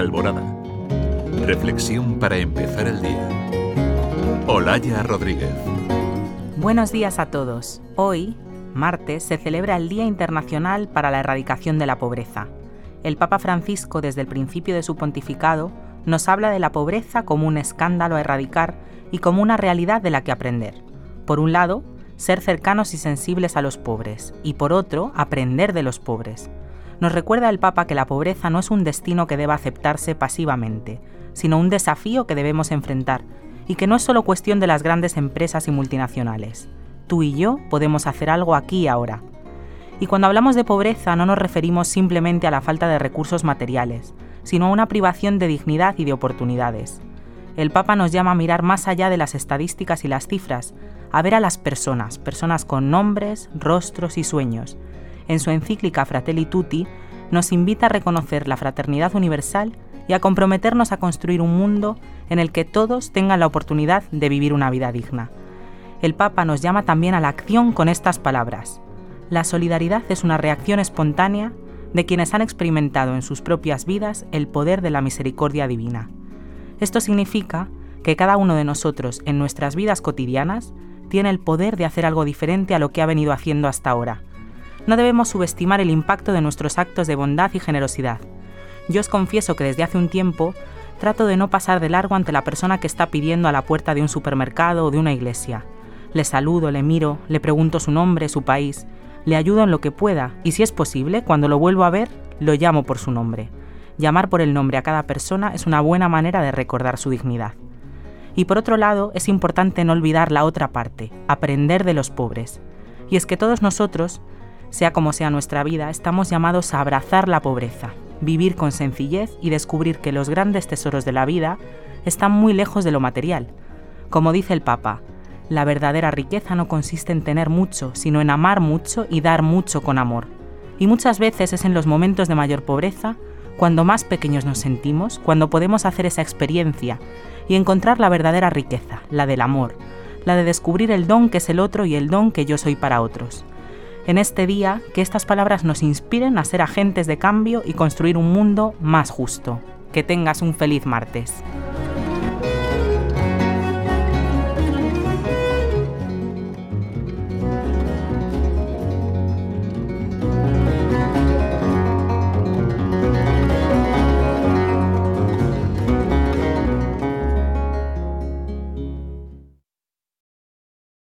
Alborada. Reflexión para empezar el día. Olaya Rodríguez. Buenos días a todos. Hoy, martes, se celebra el Día Internacional para la Erradicación de la Pobreza. El Papa Francisco, desde el principio de su pontificado, nos habla de la pobreza como un escándalo a erradicar y como una realidad de la que aprender. Por un lado, ser cercanos y sensibles a los pobres, y por otro, aprender de los pobres. Nos recuerda el Papa que la pobreza no es un destino que deba aceptarse pasivamente, sino un desafío que debemos enfrentar, y que no es solo cuestión de las grandes empresas y multinacionales. Tú y yo podemos hacer algo aquí y ahora. Y cuando hablamos de pobreza no nos referimos simplemente a la falta de recursos materiales, sino a una privación de dignidad y de oportunidades. El Papa nos llama a mirar más allá de las estadísticas y las cifras, a ver a las personas, personas con nombres, rostros y sueños, en su encíclica Fratelli Tutti, nos invita a reconocer la fraternidad universal y a comprometernos a construir un mundo en el que todos tengan la oportunidad de vivir una vida digna. El Papa nos llama también a la acción con estas palabras. La solidaridad es una reacción espontánea de quienes han experimentado en sus propias vidas el poder de la misericordia divina. Esto significa que cada uno de nosotros en nuestras vidas cotidianas tiene el poder de hacer algo diferente a lo que ha venido haciendo hasta ahora, no debemos subestimar el impacto de nuestros actos de bondad y generosidad. Yo os confieso que desde hace un tiempo trato de no pasar de largo ante la persona que está pidiendo a la puerta de un supermercado o de una iglesia. Le saludo, le miro, le pregunto su nombre, su país, le ayudo en lo que pueda y si es posible, cuando lo vuelvo a ver, lo llamo por su nombre. Llamar por el nombre a cada persona es una buena manera de recordar su dignidad. Y por otro lado, es importante no olvidar la otra parte, aprender de los pobres. Y es que todos nosotros sea como sea nuestra vida, estamos llamados a abrazar la pobreza, vivir con sencillez y descubrir que los grandes tesoros de la vida están muy lejos de lo material. Como dice el Papa, la verdadera riqueza no consiste en tener mucho, sino en amar mucho y dar mucho con amor. Y muchas veces es en los momentos de mayor pobreza, cuando más pequeños nos sentimos, cuando podemos hacer esa experiencia y encontrar la verdadera riqueza, la del amor, la de descubrir el don que es el otro y el don que yo soy para otros en este día que estas palabras nos inspiren a ser agentes de cambio y construir un mundo más justo. Que tengas un feliz martes.